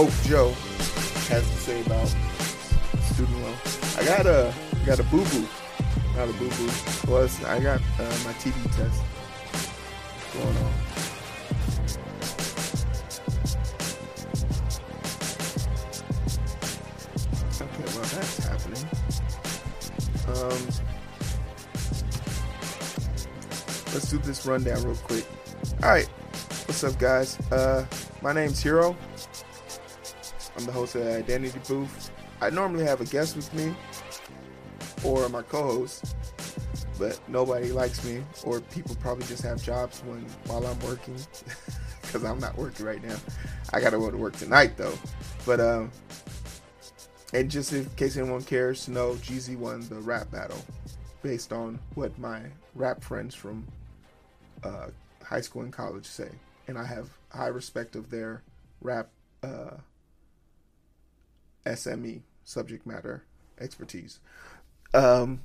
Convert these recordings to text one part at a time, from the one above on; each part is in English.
woke Joe has to say about student loan. I got a got a boo boo, not a boo boo. Was I got uh, my TB test going on. Okay, well that's happening. Um, let's do this rundown real quick. All right, what's up, guys? Uh, my name's Heero. I'm the host of the Identity Booth. I normally have a guest with me or my co-host, but nobody likes me, or people probably just have jobs when while I'm working, because I'm not working right now. I gotta go to work tonight though, but um, and just in case anyone cares to know, Jeezy won the rap battle, based on what my rap friends from uh, high school and college say, and I have high respect of their rap uh, SME subject matter expertise. Um,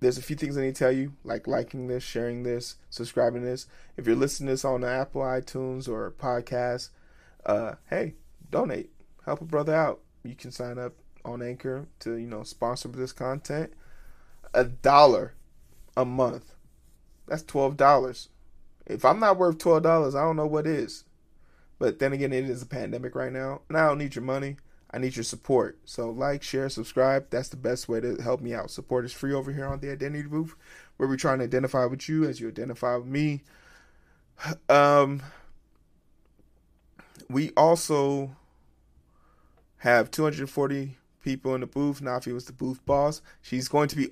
there's a few things I need to tell you, like liking this, sharing this, subscribing this. If you're listening to this on Apple iTunes or podcast, uh, hey, donate, help a brother out. You can sign up on Anchor to you know sponsor this content. A dollar a month, that's twelve dollars. If I'm not worth twelve dollars, I don't know what is. But then again, it is a pandemic right now, and I don't need your money. I need your support. So like, share, subscribe. That's the best way to help me out. Support is free over here on the Identity Booth, where we're trying to identify with you as you identify with me. Um, we also have 240 people in the booth. Nafi was the booth boss. She's going to be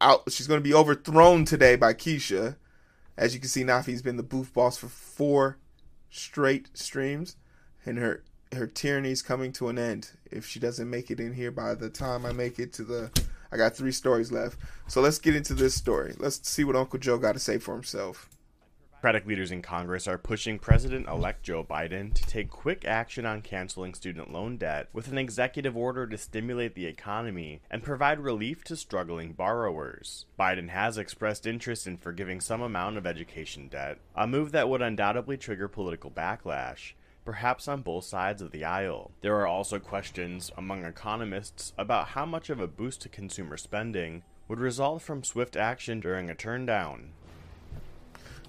out. She's going to be overthrown today by Keisha. As you can see, Nafi's been the booth boss for four straight streams, and her her tyranny's coming to an end if she doesn't make it in here by the time I make it to the I got three stories left. So let's get into this story. Let's see what Uncle Joe got to say for himself. Democratic leaders in Congress are pushing President elect Joe Biden to take quick action on canceling student loan debt with an executive order to stimulate the economy and provide relief to struggling borrowers. Biden has expressed interest in forgiving some amount of education debt, a move that would undoubtedly trigger political backlash perhaps on both sides of the aisle. There are also questions among economists about how much of a boost to consumer spending would result from swift action during a turndown.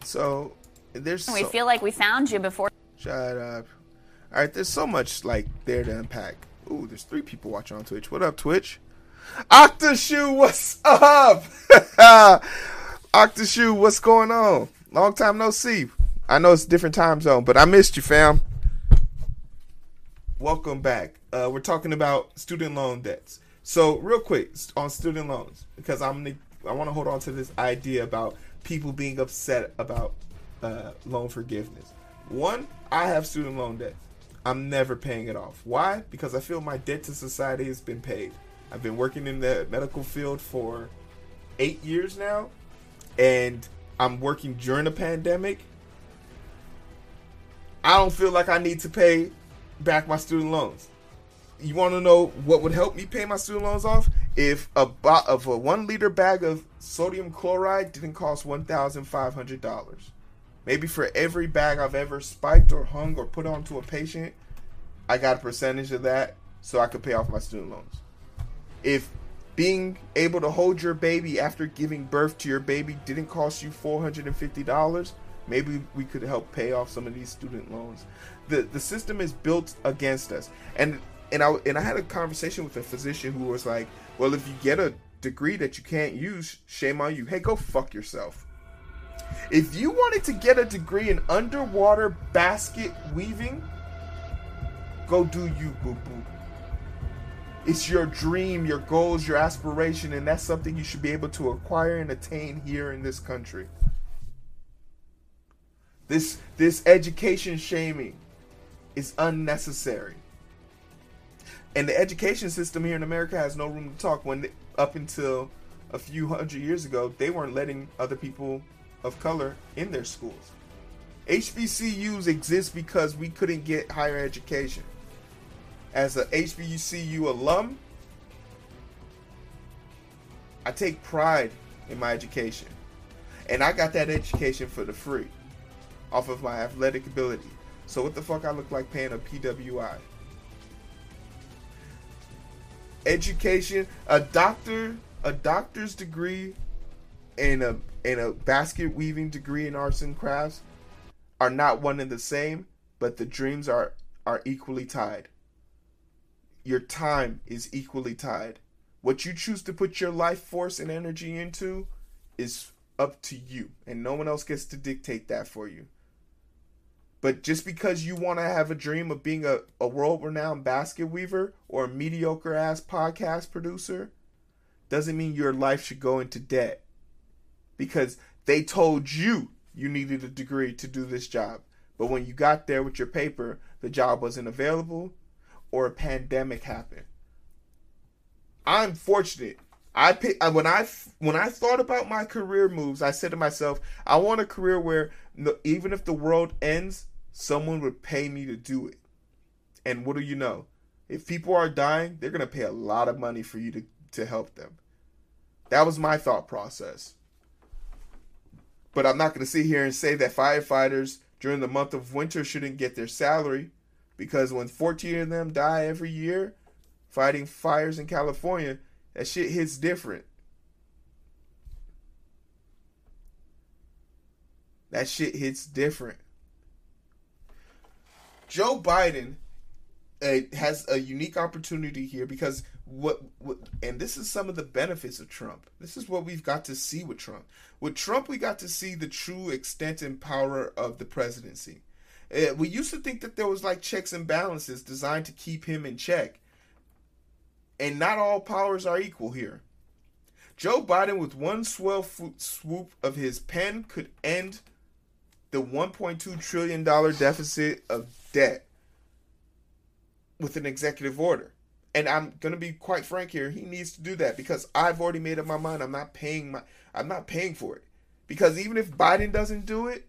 So there's We so- feel like we found you before. Shut up. All right, there's so much like there to unpack. Ooh, there's three people watching on Twitch. What up, Twitch? Octashoe, what's up? Octashoe, what's going on? Long time no see. I know it's a different time zone, but I missed you, fam. Welcome back. Uh, we're talking about student loan debts. So, real quick on student loans, because I'm gonna, I want to hold on to this idea about people being upset about uh, loan forgiveness. One, I have student loan debt. I'm never paying it off. Why? Because I feel my debt to society has been paid. I've been working in the medical field for eight years now, and I'm working during a pandemic. I don't feel like I need to pay back my student loans. You want to know what would help me pay my student loans off? If a bo- of a one liter bag of sodium chloride didn't cost one thousand five hundred dollars. Maybe for every bag I've ever spiked or hung or put onto a patient, I got a percentage of that so I could pay off my student loans. If being able to hold your baby after giving birth to your baby didn't cost you four hundred and fifty dollars, maybe we could help pay off some of these student loans. The the system is built against us. And and I and I had a conversation with a physician who was like, "Well, if you get a degree that you can't use, shame on you. Hey, go fuck yourself." If you wanted to get a degree in underwater basket weaving, go do you, boo boo. It's your dream, your goals, your aspiration, and that's something you should be able to acquire and attain here in this country. This this education shaming is unnecessary. And the education system here in America has no room to talk when up until a few hundred years ago, they weren't letting other people of color in their schools. HBCUs exist because we couldn't get higher education. As a HBCU alum, I take pride in my education. And I got that education for the free off of my athletic ability. So what the fuck I look like paying a PWI? Education, a doctor, a doctor's degree and a and a basket weaving degree in arts and crafts are not one and the same, but the dreams are are equally tied. Your time is equally tied. What you choose to put your life force and energy into is up to you, and no one else gets to dictate that for you. But just because you want to have a dream of being a, a world renowned basket weaver or a mediocre ass podcast producer doesn't mean your life should go into debt. Because they told you you needed a degree to do this job. But when you got there with your paper, the job wasn't available or a pandemic happened. I'm fortunate. I pick, when I when I thought about my career moves, I said to myself, I want a career where even if the world ends, someone would pay me to do it. And what do you know? If people are dying, they're gonna pay a lot of money for you to, to help them. That was my thought process. But I'm not gonna sit here and say that firefighters during the month of winter shouldn't get their salary because when 14 of them die every year fighting fires in California, that shit hits different. That shit hits different. Joe Biden uh, has a unique opportunity here because what, what and this is some of the benefits of Trump. This is what we've got to see with Trump. With Trump, we got to see the true extent and power of the presidency. Uh, we used to think that there was like checks and balances designed to keep him in check, and not all powers are equal here. Joe Biden, with one swell swoop of his pen, could end the 1.2 trillion dollar deficit of debt with an executive order. And I'm gonna be quite frank here. He needs to do that because I've already made up my mind. I'm not paying my. I'm not paying for it because even if Biden doesn't do it,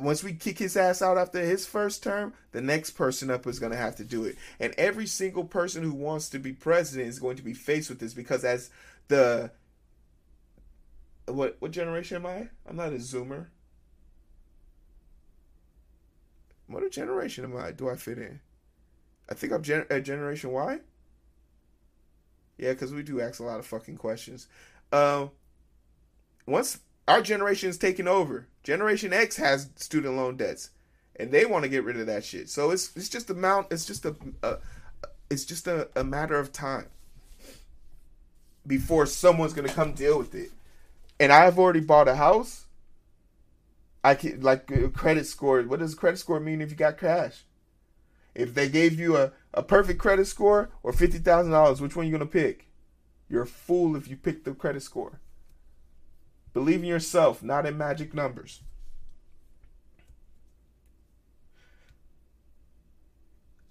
once we kick his ass out after his first term, the next person up is going to have to do it. And every single person who wants to be president is going to be faced with this because as the what what generation am I? I'm not a zoomer. What generation am I? Do I fit in? I think I'm gen- a Generation Y. Yeah, because we do ask a lot of fucking questions. Uh, once our generation is taking over, Generation X has student loan debts, and they want to get rid of that shit. So it's it's just a mount. It's just a, a it's just a, a matter of time before someone's gonna come deal with it. And I've already bought a house. I can like credit score. What does credit score mean if you got cash? If they gave you a, a perfect credit score or fifty thousand dollars, which one are you gonna pick? You're a fool if you pick the credit score. Believe in yourself, not in magic numbers.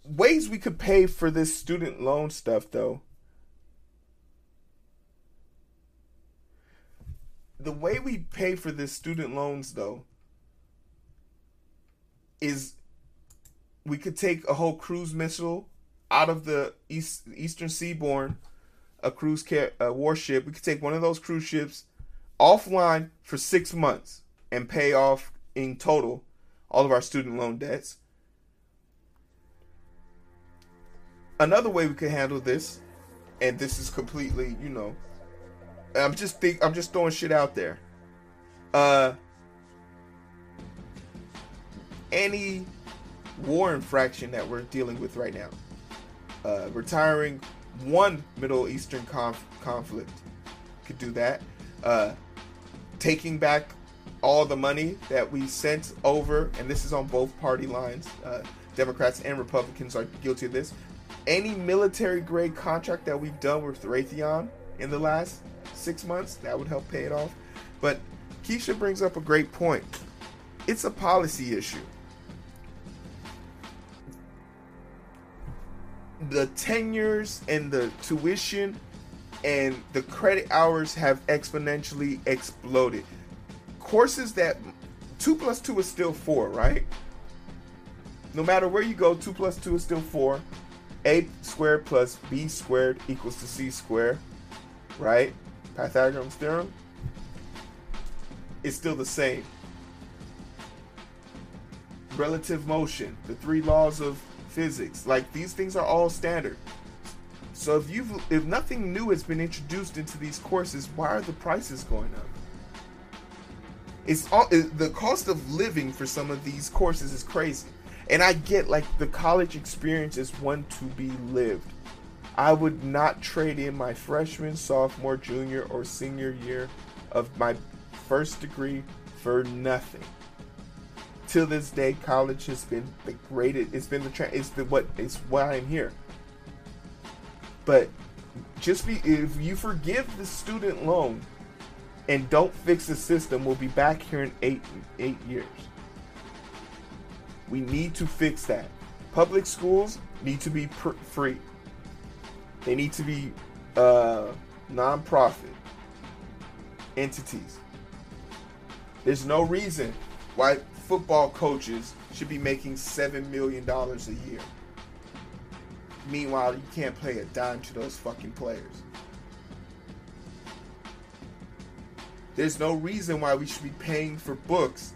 Ways we could pay for this student loan stuff though. The way we pay for this student loans though is we could take a whole cruise missile out of the east eastern seaboard, a cruise a warship. We could take one of those cruise ships offline for six months and pay off in total all of our student loan debts. Another way we could handle this, and this is completely, you know, I'm just think I'm just throwing shit out there. Uh any war infraction that we're dealing with right now. Uh, retiring one Middle Eastern conf- conflict could do that. Uh, taking back all the money that we sent over, and this is on both party lines. Uh, Democrats and Republicans are guilty of this. Any military grade contract that we've done with Raytheon in the last six months, that would help pay it off. But Keisha brings up a great point. It's a policy issue. the tenures and the tuition and the credit hours have exponentially exploded. Courses that two plus two is still four, right? No matter where you go, two plus two is still four. A squared plus B squared equals to C squared, right? Pythagorean theorem is still the same. relative motion, the three laws of physics. Like these things are all standard. So if you have if nothing new has been introduced into these courses, why are the prices going up? It's all it, the cost of living for some of these courses is crazy. And I get like the college experience is one to be lived. I would not trade in my freshman, sophomore, junior, or senior year of my first degree for nothing. Till this day, college has been the greatest. It's been the tra- it's the what it's why I'm here. But just be if you forgive the student loan and don't fix the system, we'll be back here in eight eight years. We need to fix that. Public schools need to be pr- free. They need to be uh, non-profit entities. There's no reason why football coaches should be making seven million dollars a year. Meanwhile, you can't pay a dime to those fucking players. There's no reason why we should be paying for books.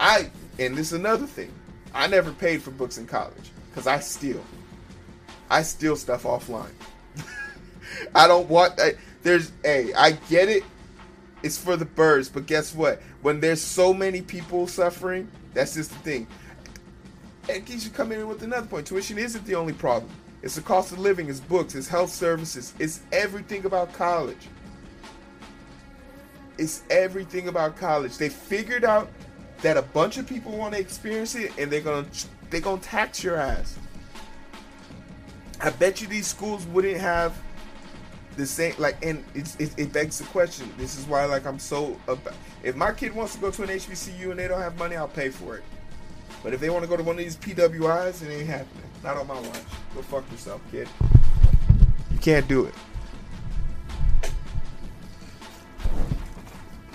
I and this is another thing. I never paid for books in college because I steal. I steal stuff offline. I don't want. I, there's a. Hey, I get it. It's for the birds, but guess what? When there's so many people suffering, that's just the thing. And you should come in with another point. Tuition isn't the only problem. It's the cost of living, it's books, it's health services, it's everything about college. It's everything about college. They figured out that a bunch of people want to experience it, and they're gonna they're gonna tax your ass. I bet you these schools wouldn't have the same like, and it, it begs the question. This is why like I'm so. If my kid wants to go to an HBCU and they don't have money, I'll pay for it. But if they want to go to one of these PWIs, it ain't happening. Not on my watch. Go fuck yourself, kid. You can't do it.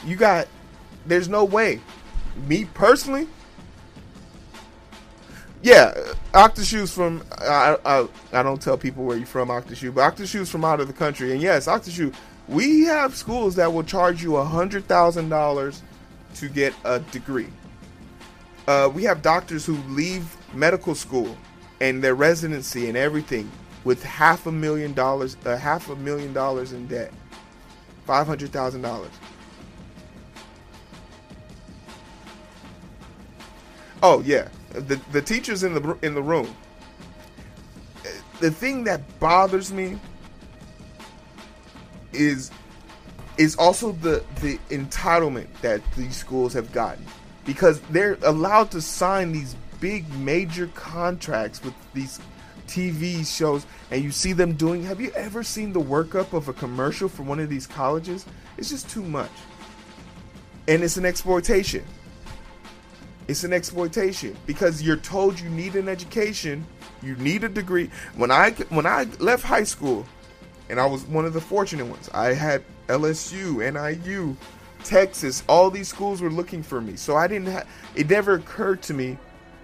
You got. There's no way. Me personally. Yeah, Octashoe's from. I, I I don't tell people where you're from, Octashoe, but Octashoe's from out of the country, and yes, Octashoe. We have schools that will charge you a hundred thousand dollars to get a degree. Uh, we have doctors who leave medical school and their residency and everything with half a million dollars, uh, half a million dollars in debt, five hundred thousand dollars. Oh yeah, the the teachers in the in the room. The thing that bothers me is is also the the entitlement that these schools have gotten because they're allowed to sign these big major contracts with these TV shows and you see them doing have you ever seen the workup of a commercial for one of these colleges? It's just too much. And it's an exploitation. It's an exploitation because you're told you need an education, you need a degree. When I when I left high school, and I was one of the fortunate ones, I had LSU, NIU, Texas. All these schools were looking for me, so I didn't. Ha- it never occurred to me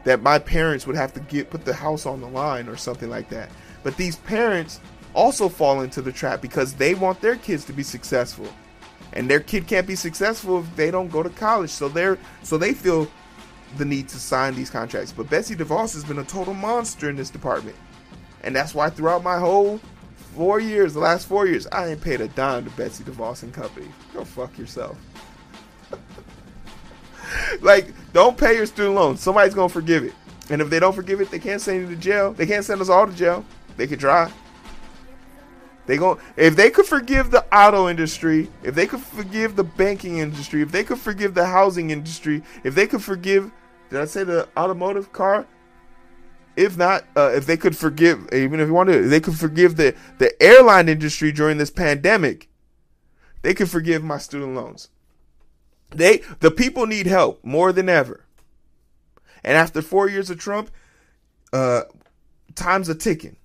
that my parents would have to get put the house on the line or something like that. But these parents also fall into the trap because they want their kids to be successful, and their kid can't be successful if they don't go to college. So they're so they feel the need to sign these contracts. But Betsy DeVos has been a total monster in this department. And that's why throughout my whole four years, the last four years, I ain't paid a dime to Betsy DeVos and Company. Go fuck yourself. like, don't pay your student loans. Somebody's gonna forgive it. And if they don't forgive it, they can't send you to jail. They can't send us all to jail. They could try. They go if they could forgive the auto industry, if they could forgive the banking industry, if they could forgive the housing industry, if they could forgive did I say the automotive car? If not, uh, if they could forgive, even if you want to, they could forgive the the airline industry during this pandemic. They could forgive my student loans. They the people need help more than ever. And after four years of Trump, uh, time's are ticking.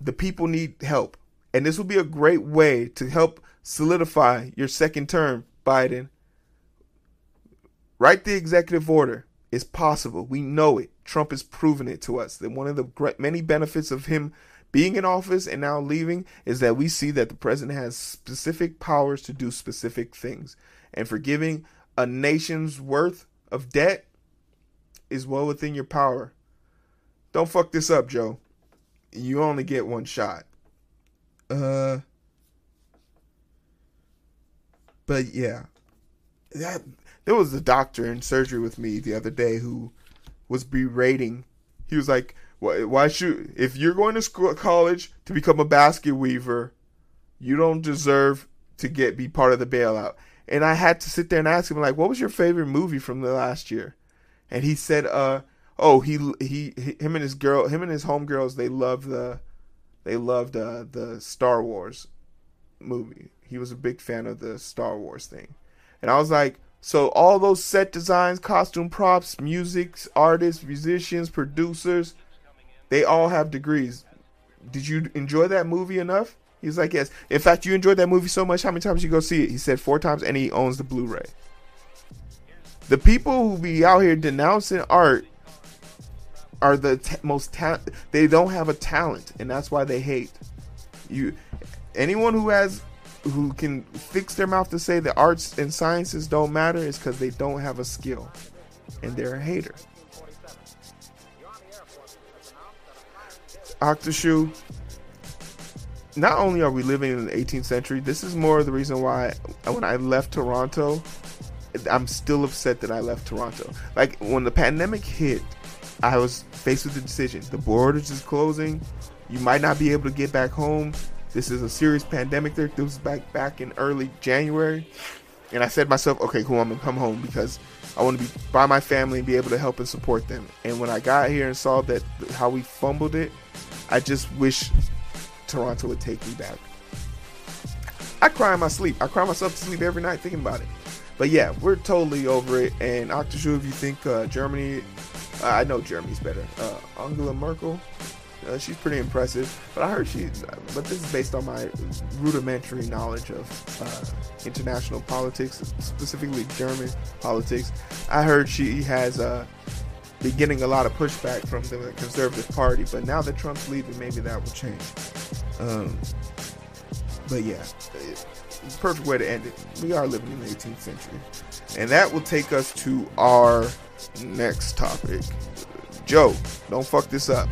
The people need help, and this will be a great way to help solidify your second term, Biden. Write the executive order. It's possible. We know it. Trump has proven it to us. That one of the great, many benefits of him being in office and now leaving is that we see that the president has specific powers to do specific things. And forgiving a nation's worth of debt is well within your power. Don't fuck this up, Joe. You only get one shot. Uh But yeah. That there was a doctor in surgery with me the other day who was berating. He was like, "Why, should if you're going to school, college to become a basket weaver, you don't deserve to get be part of the bailout." And I had to sit there and ask him like, "What was your favorite movie from the last year?" And he said, "Uh, oh, he he, him and his girl, him and his homegirls, they loved the, they loved uh, the Star Wars movie. He was a big fan of the Star Wars thing." And I was like, so all those set designs, costume props, music, artists, musicians, producers, they all have degrees. Did you enjoy that movie enough? He's like, yes. In fact, you enjoyed that movie so much. How many times you go see it? He said four times, and he owns the Blu-ray. The people who be out here denouncing art are the t- most talent. They don't have a talent, and that's why they hate you. Anyone who has who can fix their mouth to say the arts and sciences don't matter is because they don't have a skill and they're a hater. Octoshoe, not only are we living in the 18th century, this is more of the reason why when I left Toronto, I'm still upset that I left Toronto. Like when the pandemic hit, I was faced with the decision the borders is closing, you might not be able to get back home this is a serious pandemic. There, this was back back in early January, and I said to myself, okay, cool, I'm gonna come home because I want to be by my family and be able to help and support them. And when I got here and saw that how we fumbled it, I just wish Toronto would take me back. I cry in my sleep. I cry myself to sleep every night thinking about it. But yeah, we're totally over it. And Octoshoe, if you think uh, Germany, uh, I know Germany's better. Uh, Angela Merkel, uh, she's pretty impressive, but I heard she's. But this is based on my rudimentary knowledge of uh, international politics, specifically German politics. I heard she has uh, been getting a lot of pushback from the Conservative Party, but now that Trump's leaving, maybe that will change. Um, but yeah, perfect way to end it. We are living in the 18th century, and that will take us to our next topic. Joe, don't fuck this up.